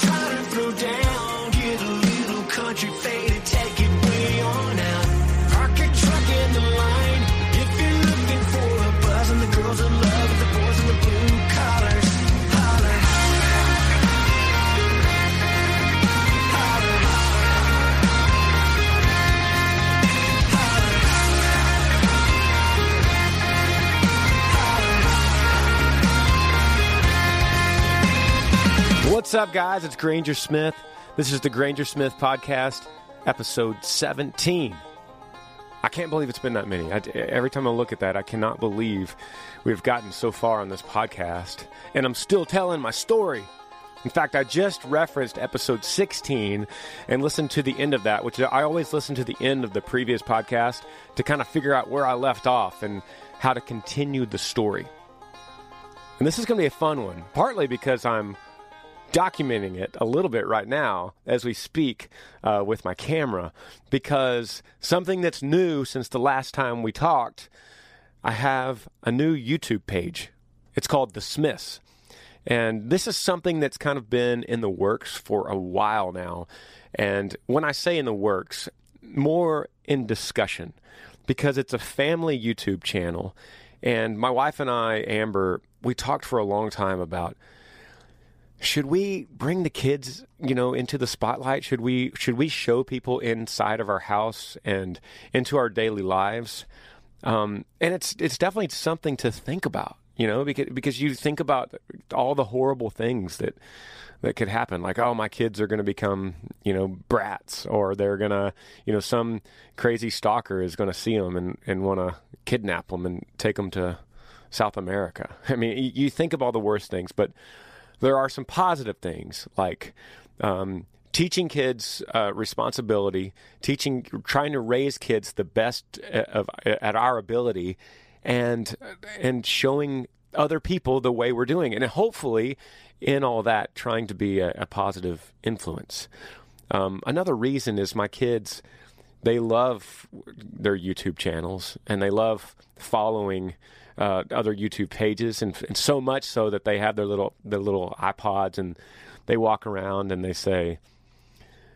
To throw down, What's up, guys? It's Granger Smith. This is the Granger Smith Podcast, episode 17. I can't believe it's been that many. I, every time I look at that, I cannot believe we've gotten so far on this podcast, and I'm still telling my story. In fact, I just referenced episode 16 and listened to the end of that, which I always listen to the end of the previous podcast to kind of figure out where I left off and how to continue the story. And this is going to be a fun one, partly because I'm documenting it a little bit right now as we speak uh, with my camera because something that's new since the last time we talked, I have a new YouTube page. It's called The Smiths. And this is something that's kind of been in the works for a while now. And when I say in the works, more in discussion because it's a family YouTube channel. And my wife and I, Amber, we talked for a long time about should we bring the kids you know into the spotlight? Should we should we show people inside of our house and into our daily lives? Um, and it's it's definitely something to think about you know because because you think about all the horrible things that that could happen. Like oh my kids are going to become you know brats or they're going to you know some crazy stalker is going to see them and and want to kidnap them and take them to South America. I mean you, you think of all the worst things but there are some positive things like um, teaching kids uh, responsibility, teaching, trying to raise kids the best of, at our ability, and and showing other people the way we're doing, it. and hopefully, in all that, trying to be a, a positive influence. Um, another reason is my kids. They love their YouTube channels and they love following uh, other YouTube pages, and, and so much so that they have their little their little iPods and they walk around and they say,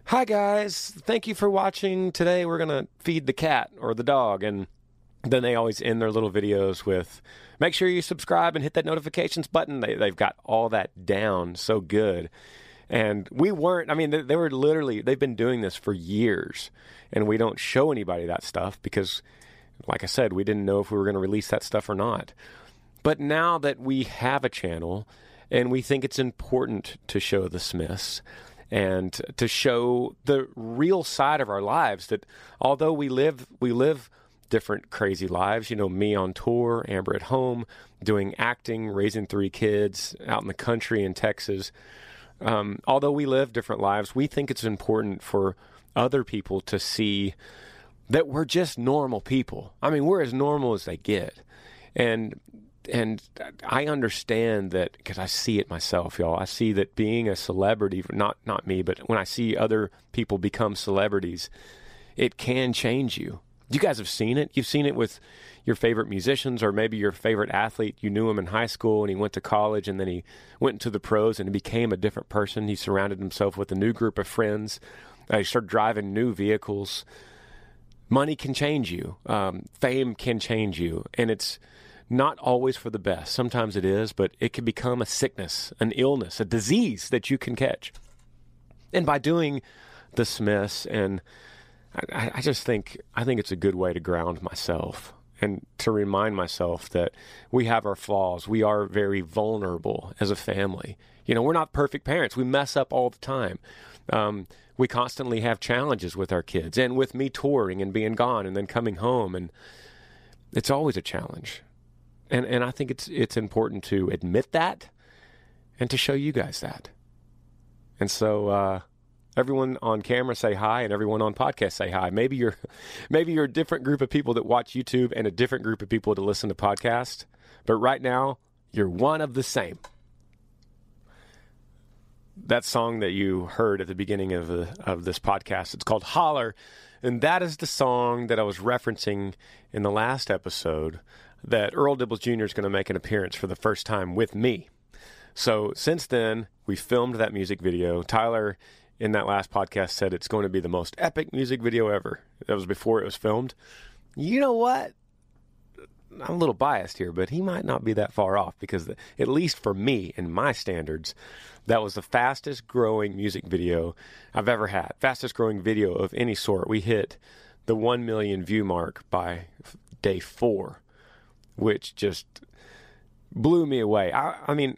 "Hi guys, thank you for watching. Today we're gonna feed the cat or the dog," and then they always end their little videos with, "Make sure you subscribe and hit that notifications button." They they've got all that down so good. And we weren't, I mean, they, they were literally, they've been doing this for years. And we don't show anybody that stuff because like I said, we didn't know if we were going to release that stuff or not. But now that we have a channel and we think it's important to show the Smiths and to show the real side of our lives that although we live we live different crazy lives, you know, me on tour, Amber at home, doing acting, raising three kids out in the country in Texas. Um, although we live different lives, we think it's important for other people to see that we're just normal people. I mean, we're as normal as they get. And and I understand that because I see it myself, y'all. I see that being a celebrity, not not me, but when I see other people become celebrities, it can change you. You guys have seen it. You've seen it with your favorite musicians or maybe your favorite athlete. You knew him in high school and he went to college and then he went into the pros and he became a different person. He surrounded himself with a new group of friends. Uh, he started driving new vehicles. Money can change you. Um, fame can change you, and it's not always for the best. Sometimes it is, but it can become a sickness, an illness, a disease that you can catch. And by doing the Smiths, and I, I just think I think it's a good way to ground myself and to remind myself that we have our flaws. We are very vulnerable as a family. You know, we're not perfect parents. We mess up all the time. Um, we constantly have challenges with our kids and with me touring and being gone and then coming home and it's always a challenge and and I think it's it's important to admit that and to show you guys that. And so uh, everyone on camera say hi, and everyone on podcast say hi. Maybe you're maybe you're a different group of people that watch YouTube and a different group of people to listen to podcast, but right now you're one of the same. That song that you heard at the beginning of the, of this podcast, it's called "Holler," and that is the song that I was referencing in the last episode that Earl Dibbles Jr. is going to make an appearance for the first time with me. So since then, we filmed that music video. Tyler, in that last podcast, said it's going to be the most epic music video ever. That was before it was filmed. You know what? I'm a little biased here, but he might not be that far off because, the, at least for me and my standards, that was the fastest growing music video I've ever had. Fastest growing video of any sort. We hit the 1 million view mark by day four which just blew me away. I, I mean,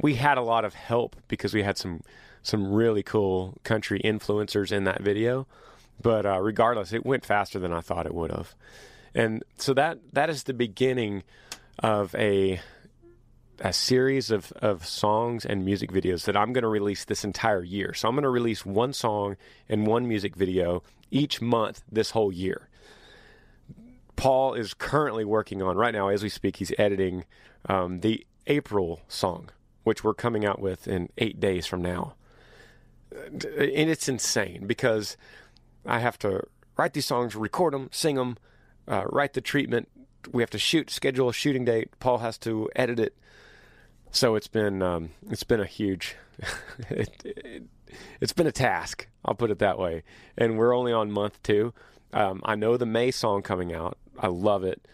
we had a lot of help because we had some some really cool country influencers in that video. But uh, regardless, it went faster than I thought it would have, and so that that is the beginning of a a series of, of songs and music videos that I'm going to release this entire year. So I'm going to release one song and one music video each month this whole year. Paul is currently working on right now as we speak. He's editing um, the April song, which we're coming out with in eight days from now. And it's insane because I have to write these songs, record them, sing them, uh, write the treatment. We have to shoot, schedule a shooting date. Paul has to edit it. So it's been um, it's been a huge it, it, it's been a task. I'll put it that way. And we're only on month two. Um, I know the May song coming out. I love it.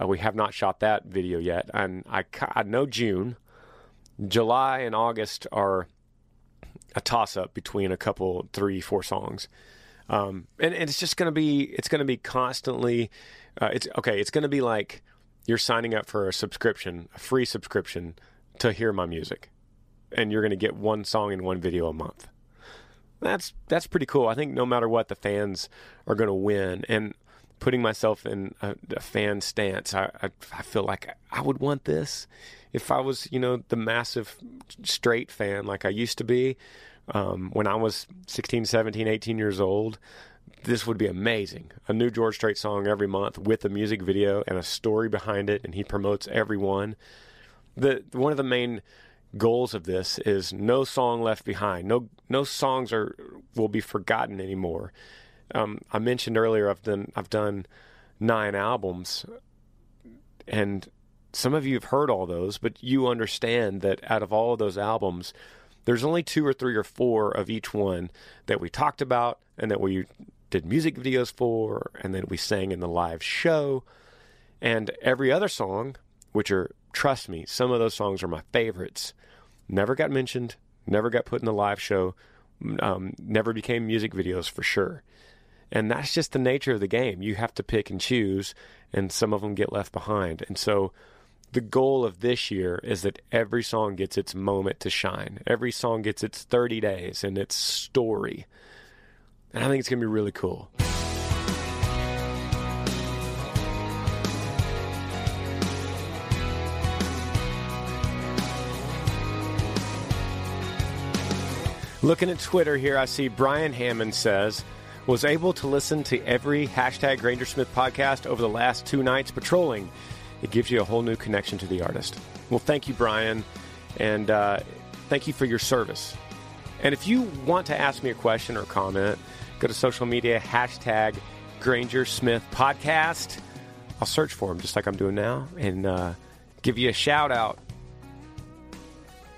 Uh, we have not shot that video yet, and I, I know June, July, and August are a toss up between a couple, three, four songs. Um, and, and, it's just going to be it's going to be constantly uh, it's okay it's going to be like you're signing up for a subscription a free subscription to hear my music. And you're going to get one song and one video a month. That's that's pretty cool. I think no matter what the fans are going to win. And putting myself in a, a fan stance. I, I, I feel like I would want this if I was, you know, the massive Strait fan like I used to be um, when I was 16, 17, 18 years old. This would be amazing. A new George Strait song every month with a music video and a story behind it, and he promotes everyone. The one of the main goals of this is no song left behind. No no songs are will be forgotten anymore. Um, I mentioned earlier I've done I've done nine albums, and some of you have heard all those, but you understand that out of all of those albums, there's only two or three or four of each one that we talked about and that we did music videos for, and then we sang in the live show. And every other song, which are, trust me, some of those songs are my favorites, never got mentioned, never got put in the live show, um, never became music videos for sure. And that's just the nature of the game. You have to pick and choose, and some of them get left behind. And so the goal of this year is that every song gets its moment to shine. Every song gets its 30 days and its story. And I think it's going to be really cool. Looking at Twitter here, I see Brian Hammond says, was able to listen to every hashtag Granger Smith podcast over the last two nights patrolling. It gives you a whole new connection to the artist. Well, thank you, Brian, and uh, thank you for your service. And if you want to ask me a question or comment, go to social media, hashtag Granger Smith Podcast. I'll search for him just like I'm doing now and uh, give you a shout out.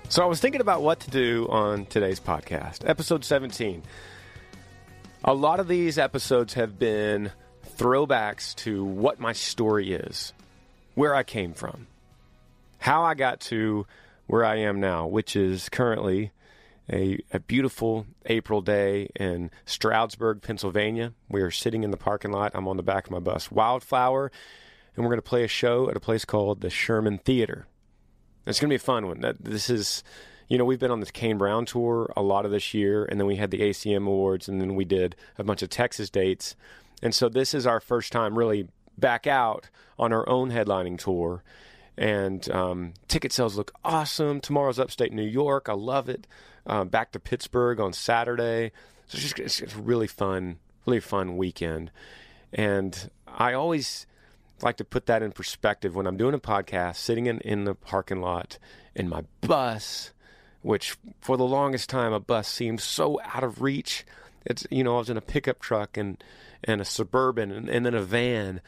So I was thinking about what to do on today's podcast, episode 17. A lot of these episodes have been throwbacks to what my story is, where I came from, how I got to where I am now, which is currently a, a beautiful April day in Stroudsburg, Pennsylvania. We are sitting in the parking lot. I'm on the back of my bus, Wildflower, and we're going to play a show at a place called the Sherman Theater. It's going to be a fun one. This is, you know, we've been on the Kane Brown tour a lot of this year, and then we had the ACM Awards, and then we did a bunch of Texas dates, and so this is our first time really back out on our own headlining tour. And um, ticket sales look awesome. Tomorrow's upstate New York. I love it. Uh, back to Pittsburgh on Saturday. So it's just it's, it's really fun, really fun weekend. And I always like to put that in perspective when I'm doing a podcast, sitting in, in the parking lot in my bus, which for the longest time a bus seemed so out of reach. It's you know I was in a pickup truck and and a suburban and, and then a van,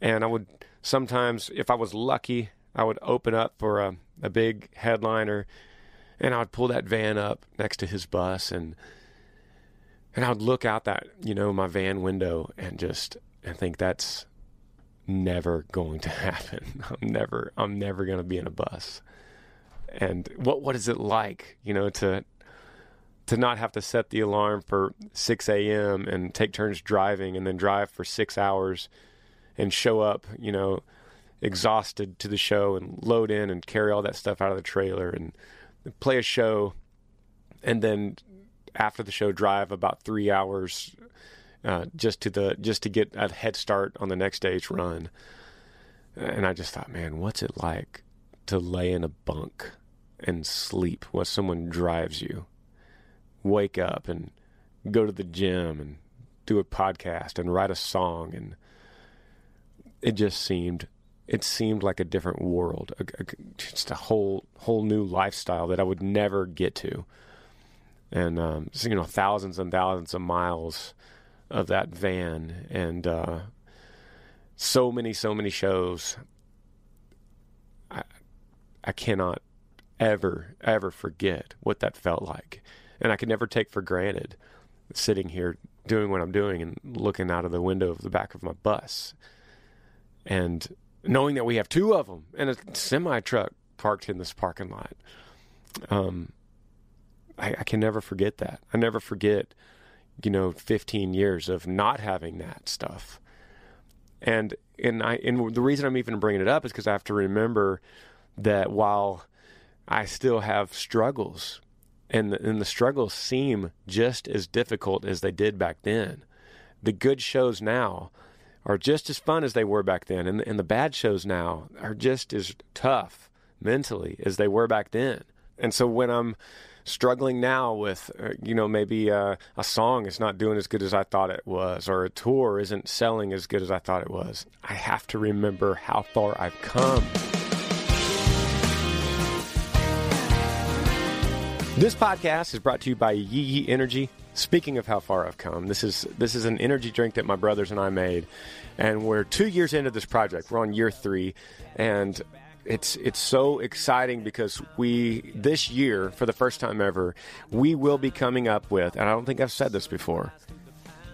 and I would sometimes if I was lucky I would open up for a, a big headliner, and I would pull that van up next to his bus and and I would look out that you know my van window and just and think that's never going to happen. I'm never I'm never going to be in a bus. And what what is it like, you know, to to not have to set the alarm for 6 a.m. and take turns driving and then drive for six hours and show up, you know, exhausted to the show and load in and carry all that stuff out of the trailer and play a show and then after the show drive about three hours uh, just to the just to get a head start on the next day's run. And I just thought, man, what's it like to lay in a bunk and sleep while someone drives you? Wake up and go to the gym and do a podcast and write a song and it just seemed it seemed like a different world, a, a, just a whole whole new lifestyle that I would never get to. And um, so, you know, thousands and thousands of miles of that van and uh, so many, so many shows. I, I cannot ever, ever forget what that felt like. And I could never take for granted sitting here doing what I'm doing and looking out of the window of the back of my bus and knowing that we have two of them and a semi truck parked in this parking lot. Um, I, I can never forget that. I never forget you know 15 years of not having that stuff and and I and the reason I'm even bringing it up is because I have to remember that while I still have struggles and the, and the struggles seem just as difficult as they did back then the good shows now are just as fun as they were back then and, and the bad shows now are just as tough mentally as they were back then and so when I'm struggling now with, uh, you know, maybe uh, a song is not doing as good as I thought it was, or a tour isn't selling as good as I thought it was, I have to remember how far I've come. This podcast is brought to you by Yee Yee Energy. Speaking of how far I've come, this is this is an energy drink that my brothers and I made, and we're two years into this project. We're on year three, and it's it's so exciting because we this year for the first time ever we will be coming up with and I don't think I've said this before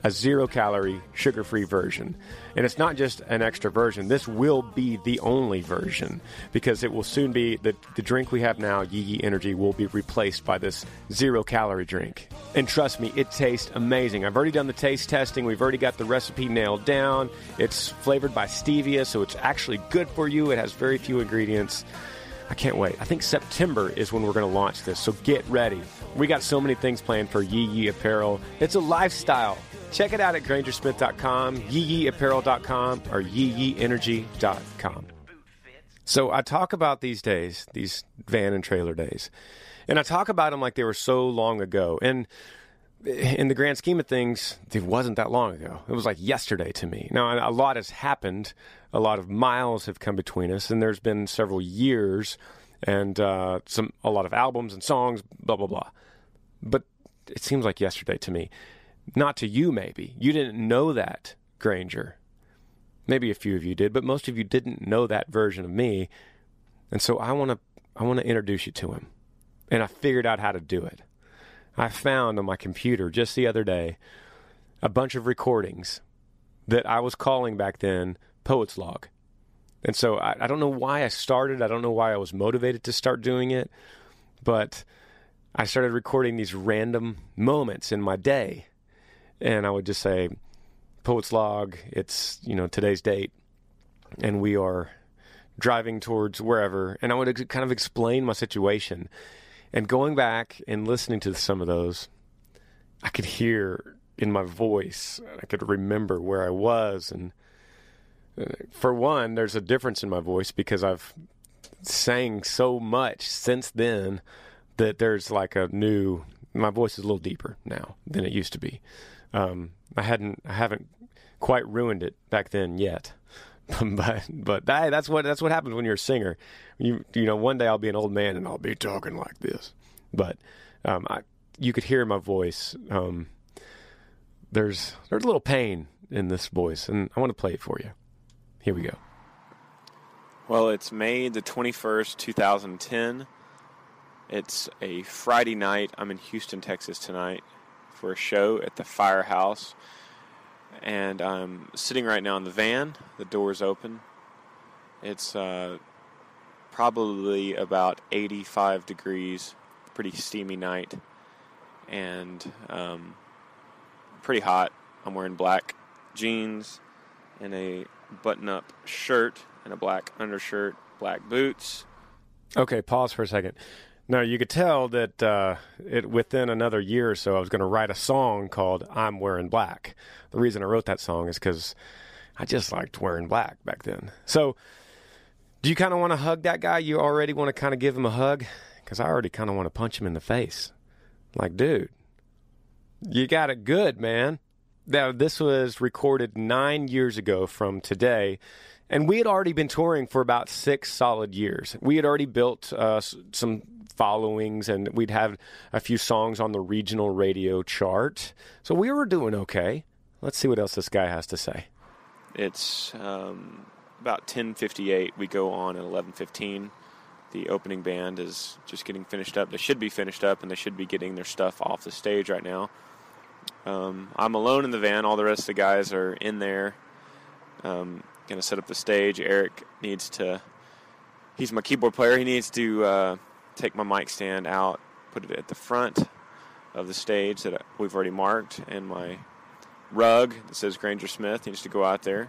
a zero calorie sugar free version. And it's not just an extra version. This will be the only version because it will soon be the, the drink we have now Yee Yee Energy will be replaced by this zero calorie drink. And trust me it tastes amazing. I've already done the taste testing. We've already got the recipe nailed down. It's flavored by stevia so it's actually good for you. It has very few ingredients. I can't wait. I think September is when we're going to launch this, so get ready. We got so many things planned for Yee Yee Apparel. It's a lifestyle. Check it out at grangersmith.com, yeeyeeapparel.com, or yeeyeenergy.com. So I talk about these days, these van and trailer days, and I talk about them like they were so long ago. And in the grand scheme of things, it wasn't that long ago. It was like yesterday to me. Now, a lot has happened. A lot of miles have come between us, and there's been several years and uh, some a lot of albums and songs, blah blah blah. But it seems like yesterday to me. Not to you, maybe. You didn't know that, Granger. Maybe a few of you did, but most of you didn't know that version of me. And so I want to I want to introduce you to him. And I figured out how to do it. I found on my computer just the other day a bunch of recordings that I was calling back then Poet's Log. And so I, I, don't know why I started. I don't know why I was motivated to start doing it, but I started recording these random moments in my day. And I would just say, Poet's Log, it's, you know, today's date, and we are driving towards wherever. And I would kind of explain my situation. And going back and listening to some of those, I could hear in my voice, I could remember where I was. And for one, there's a difference in my voice because I've sang so much since then that there's like a new, my voice is a little deeper now than it used to be. Um, I hadn't, I haven't quite ruined it back then yet. but but hey, that's what that's what happens when you're a singer. You you know, one day I'll be an old man and I'll be talking like this. But um, I, you could hear my voice. Um, there's there's a little pain in this voice, and I want to play it for you. Here we go. Well, it's May the 21st, 2010. It's a Friday night. I'm in Houston, Texas tonight for a show at the Firehouse and I'm sitting right now in the van. The door's open. It's uh, probably about 85 degrees, pretty steamy night, and um, pretty hot. I'm wearing black jeans and a button-up shirt and a black undershirt, black boots. Okay, pause for a second. Now you could tell that uh, it within another year or so, I was going to write a song called "I'm Wearing Black." The reason I wrote that song is because I just liked wearing black back then. So, do you kind of want to hug that guy? You already want to kind of give him a hug? Because I already kind of want to punch him in the face. Like, dude, you got it good, man. Now, this was recorded nine years ago from today. And we had already been touring for about six solid years. We had already built uh, some followings and we'd have a few songs on the regional radio chart. So we were doing okay. Let's see what else this guy has to say. It's um, about 10:58. We go on at 11:15. The opening band is just getting finished up. They should be finished up, and they should be getting their stuff off the stage right now. Um, I'm alone in the van. All the rest of the guys are in there. Um, gonna set up the stage. Eric needs to. He's my keyboard player. He needs to uh, take my mic stand out, put it at the front of the stage that we've already marked, and my rug that says Granger Smith needs to go out there.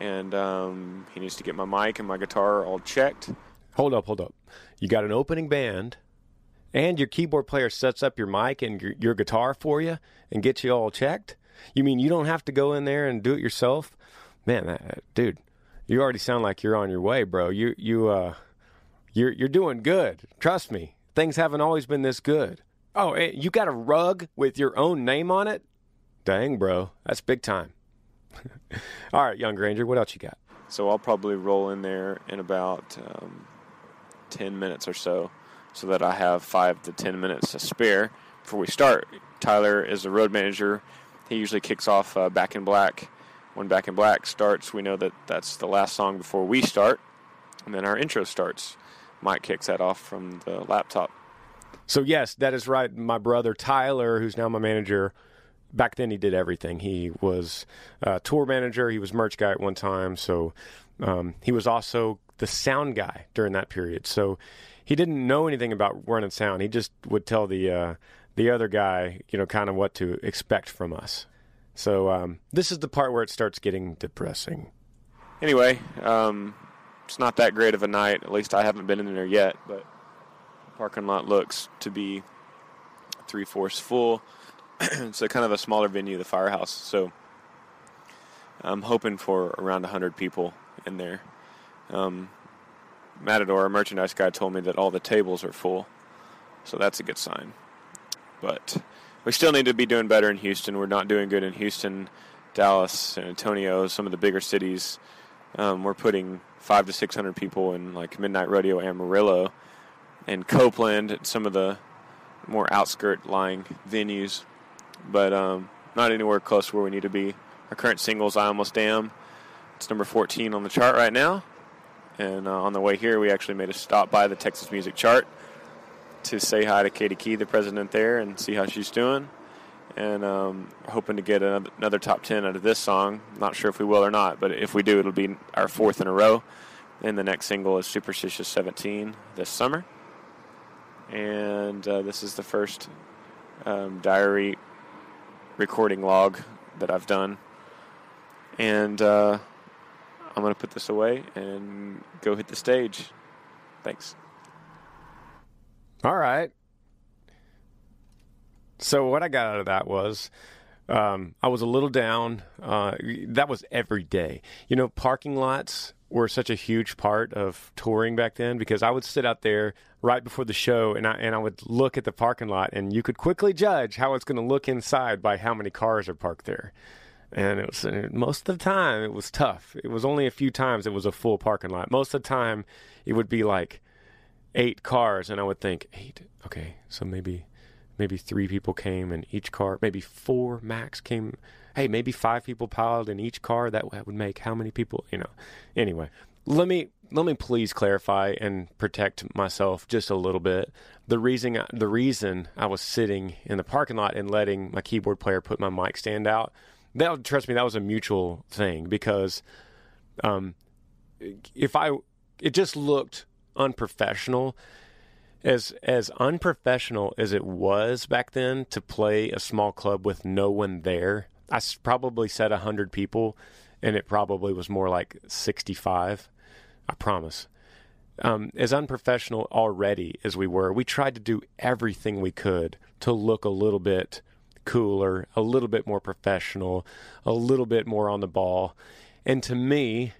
And um, he needs to get my mic and my guitar all checked. Hold up, hold up. You got an opening band, and your keyboard player sets up your mic and your, your guitar for you and gets you all checked? You mean you don't have to go in there and do it yourself? Man, that, dude, you already sound like you're on your way, bro. You you uh you're you're doing good. Trust me. Things haven't always been this good. Oh, you got a rug with your own name on it? Dang, bro. That's big time. All right, young Granger, what else you got? So I'll probably roll in there in about um, 10 minutes or so so that I have five to 10 minutes to spare before we start. Tyler is the road manager. He usually kicks off uh, Back in Black. When Back in Black starts, we know that that's the last song before we start, and then our intro starts. Mike kicks that off from the laptop. So yes, that is right. My brother Tyler, who's now my manager, back then he did everything. He was a tour manager. He was merch guy at one time. So um, he was also the sound guy during that period. So he didn't know anything about running sound. He just would tell the uh, the other guy, you know, kind of what to expect from us. So um, this is the part where it starts getting depressing. Anyway, um, it's not that great of a night. At least I haven't been in there yet, but parking lot looks to be three fourths full. it's a kind of a smaller venue, the firehouse. So I'm hoping for around 100 people in there. Um, Matador, a merchandise guy, told me that all the tables are full, so that's a good sign. But we still need to be doing better in Houston. We're not doing good in Houston, Dallas, San Antonio, some of the bigger cities. Um, we're putting five to six hundred people in like Midnight Rodeo Amarillo and Copeland, some of the more outskirt lying venues, but um, not anywhere close to where we need to be. Our current singles, I Almost Am, it's number 14 on the chart right now. And uh, on the way here, we actually made a stop by the Texas Music Chart to say hi to Katie Key, the president there, and see how she's doing. And um, hoping to get another, top 10 out of this song. Not sure if we will or not, but if we do, it'll be our fourth in a row. And the next single is Superstitious 17 this summer. And uh, this is the first um, diary recording log that I've done. And uh, I'm going to put this away and go hit the stage. Thanks. All right. So what I got out of that was um, I was a little down. Uh, that was every day. You know, parking lots were such a huge part of touring back then because I would sit out there right before the show and I and I would look at the parking lot and you could quickly judge how it's going to look inside by how many cars are parked there. And it was most of the time it was tough. It was only a few times it was a full parking lot. Most of the time it would be like eight cars and I would think eight. Okay, so maybe maybe three people came in each car, maybe four max came. Hey, maybe five people piled in each car. That would make how many people? You know. Anyway, let me let me please clarify and protect myself just a little bit. The reason the reason I was sitting in the parking lot and letting my keyboard player put my mic stand out, that trust me, that was a mutual thing because um, if I it just looked unprofessional as as unprofessional as it was back then to play a small club with no one there i probably said 100 people and it probably was more like 65. I promise. Um, as unprofessional already as we were, we tried to do everything we could to look a little bit cooler, a little bit more professional, a little bit more on the ball. And to me,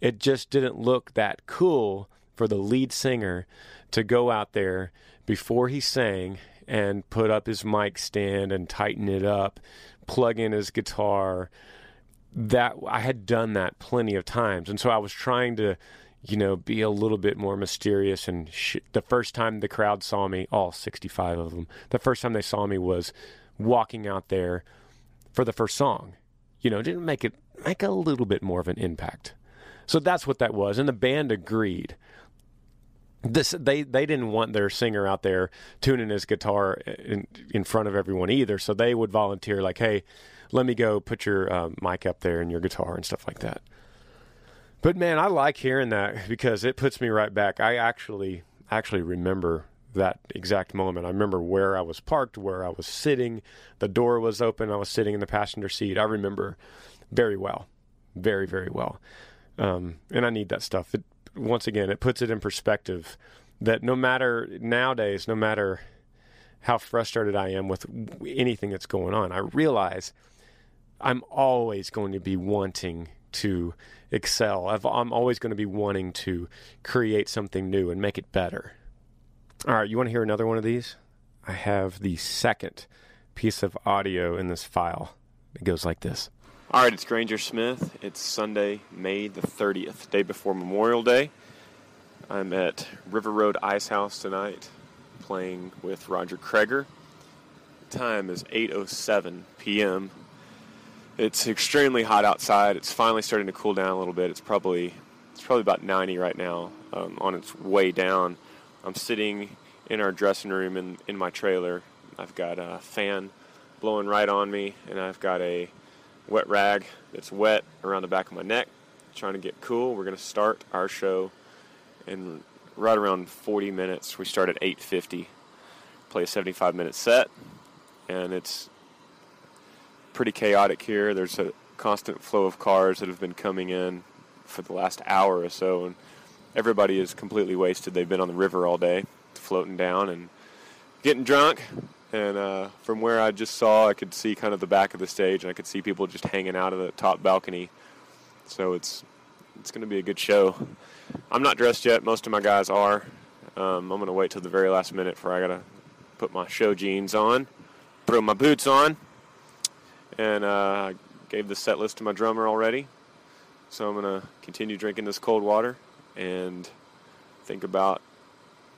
it just didn't look that cool for the lead singer to go out there before he sang and put up his mic stand and tighten it up, plug in his guitar. That I had done that plenty of times, and so I was trying to, you know, be a little bit more mysterious. And sh- the first time the crowd saw me, all 65 of them, the first time they saw me was walking out there for the first song. You know, didn't make it make a little bit more of an impact. So that's what that was, and the band agreed. This they they didn't want their singer out there tuning his guitar in in front of everyone either. So they would volunteer like hey let me go put your um, mic up there and your guitar and stuff like that. But man i like hearing that because it puts me right back. I actually actually remember that exact moment. I remember where i was parked where i was sitting. The door was open. I was sitting in the passenger seat. I remember very well very very well. Um, and i need that stuff. It, once again, it puts it in perspective that no matter nowadays, no matter how frustrated I am with anything that's going on, I realize I'm always going to be wanting to excel. i am always going to be wanting to create something new and make it better. All right, you want to hear another one of these? I have the second piece of audio in this file. It goes like this. All right, it's Granger Smith. It's Sunday, May the 30th, day before Memorial Day. I'm at River Road Ice House tonight, playing with Roger Creager. The time is 8:07 p.m. It's extremely hot outside. It's finally starting to cool down a little bit. It's probably it's probably about 90 right now, um, on its way down. I'm sitting in our dressing room in in my trailer. I've got a fan blowing right on me, and I've got a wet rag that's wet around the back of my neck, trying to get cool. We're going to start our show in right around 40 minutes. We start at 8:50, play a 75 minute set, and it's pretty chaotic here. There's a constant flow of cars that have been coming in for the last hour or so, and everybody is completely wasted. They've been on the river all day, floating down and getting drunk. And uh, from where I just saw, I could see kind of the back of the stage, and I could see people just hanging out of the top balcony. So it's it's going to be a good show. I'm not dressed yet. Most of my guys are. Um, I'm going to wait till the very last minute for I got to put my show jeans on throw my boots on, and uh, I gave the set list to my drummer already. So I'm gonna continue drinking this cold water and think about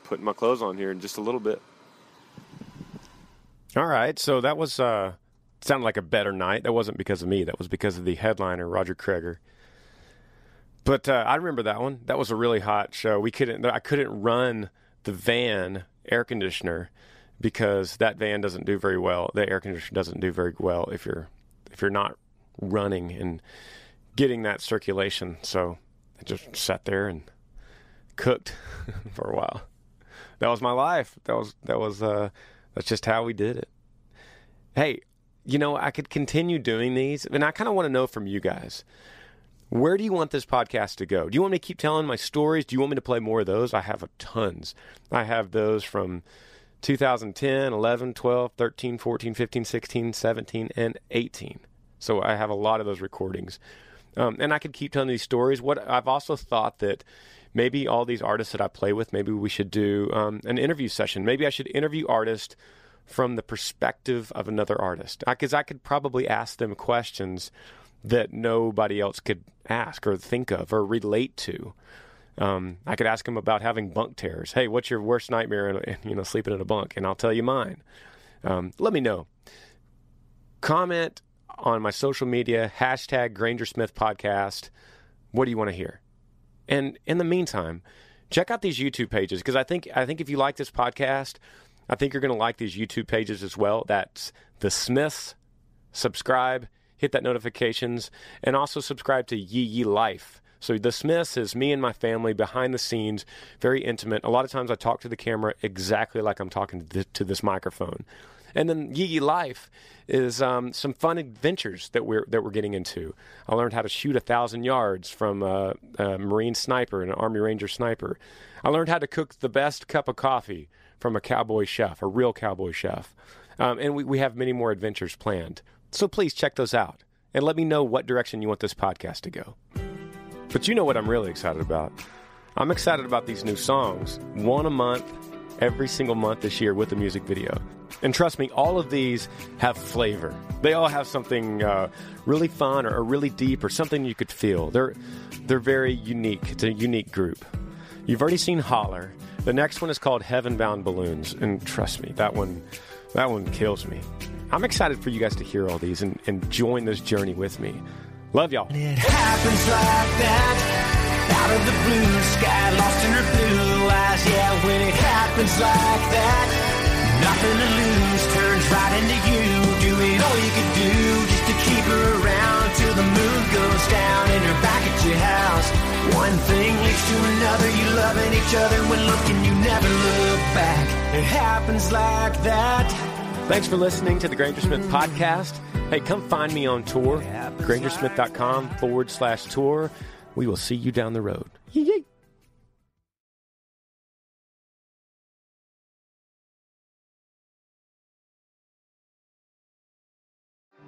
putting my clothes on here in just a little bit. All right, so that was uh, sounded like a better night. That wasn't because of me. That was because of the headliner, Roger Creager. But uh, I remember that one. That was a really hot show. We couldn't. I couldn't run the van air conditioner because that van doesn't do very well. The air conditioner doesn't do very well if you're if you're not running and getting that circulation. So I just sat there and cooked for a while. That was my life. That was that was uh, that's just how we did it. Hey, you know, I could continue doing these, and I kind of want to know from you guys. Where do you want this podcast to go? Do you want me to keep telling my stories? Do you want me to play more of those? I have tons. I have those from 2010, 11, 12, 13, 14, 15, 16, 17, and 18. So I have a lot of those recordings. Um, and I could keep telling these stories. What I've also thought that maybe all these artists that I play with, maybe we should do um, an interview session. Maybe I should interview artists from the perspective of another artist, because I, I could probably ask them questions that nobody else could ask or think of or relate to. Um, I could ask them about having bunk terrors. Hey, what's your worst nightmare? In, you know, sleeping in a bunk, and I'll tell you mine. Um, let me know. Comment on my social media hashtag Granger Smith Podcast. What do you want to hear? And in the meantime, check out these YouTube pages because I think I think if you like this podcast, I think you're going to like these YouTube pages as well. That's the Smiths. Subscribe, hit that notifications, and also subscribe to Yee Yee Life. So the Smiths is me and my family behind the scenes, very intimate. A lot of times I talk to the camera exactly like I'm talking to, to this microphone. And then Yee Life is um, some fun adventures that we're that we're getting into. I learned how to shoot a thousand yards from a, a Marine sniper and an Army Ranger sniper. I learned how to cook the best cup of coffee from a cowboy chef, a real cowboy chef. Um, and we, we have many more adventures planned. So please check those out and let me know what direction you want this podcast to go. But you know what I'm really excited about? I'm excited about these new songs, one a month, every single month this year with a music video. And trust me, all of these have flavor. They all have something uh, really fun or, or really deep or something you could feel. They're they're very unique. It's a unique group. You've already seen Holler. The next one is called Heaven Bound Balloons, and trust me, that one that one kills me. I'm excited for you guys to hear all these and, and join this journey with me. Love y'all. It happens like that. Out of the blue sky, lost in her blue eyes. Yeah, when it happens like that, nothing to lose turns right into you. Doing all you could do just to keep her around till the moon goes down and you're back at your house. One thing leads to another. You loving each other when looking, you never look back. It happens like that. Thanks for listening to the Granger Smith podcast. Hey, come find me on tour, grangersmith.com forward slash tour. We will see you down the road. Yee yee.